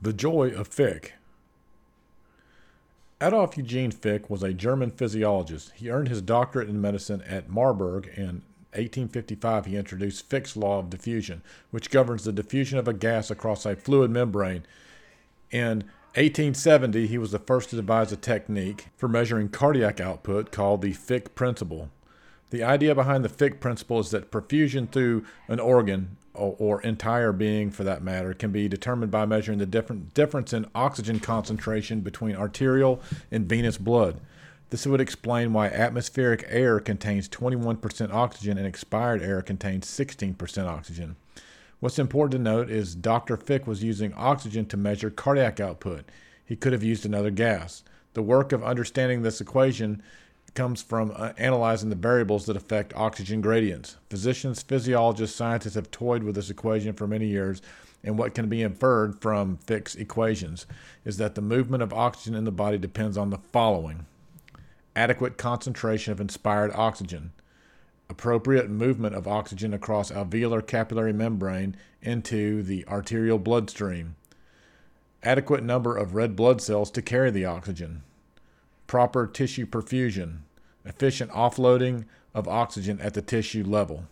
The Joy of Fick. Adolf Eugene Fick was a German physiologist. He earned his doctorate in medicine at Marburg. In 1855, he introduced Fick's law of diffusion, which governs the diffusion of a gas across a fluid membrane. In 1870, he was the first to devise a technique for measuring cardiac output called the Fick principle. The idea behind the Fick principle is that perfusion through an organ, or, or, entire being for that matter, can be determined by measuring the different difference in oxygen concentration between arterial and venous blood. This would explain why atmospheric air contains 21% oxygen and expired air contains 16% oxygen. What's important to note is Dr. Fick was using oxygen to measure cardiac output. He could have used another gas. The work of understanding this equation comes from uh, analyzing the variables that affect oxygen gradients. Physicians, physiologists, scientists have toyed with this equation for many years, and what can be inferred from Fick's equations is that the movement of oxygen in the body depends on the following. Adequate concentration of inspired oxygen, appropriate movement of oxygen across alveolar capillary membrane into the arterial bloodstream, adequate number of red blood cells to carry the oxygen, proper tissue perfusion, efficient offloading of oxygen at the tissue level.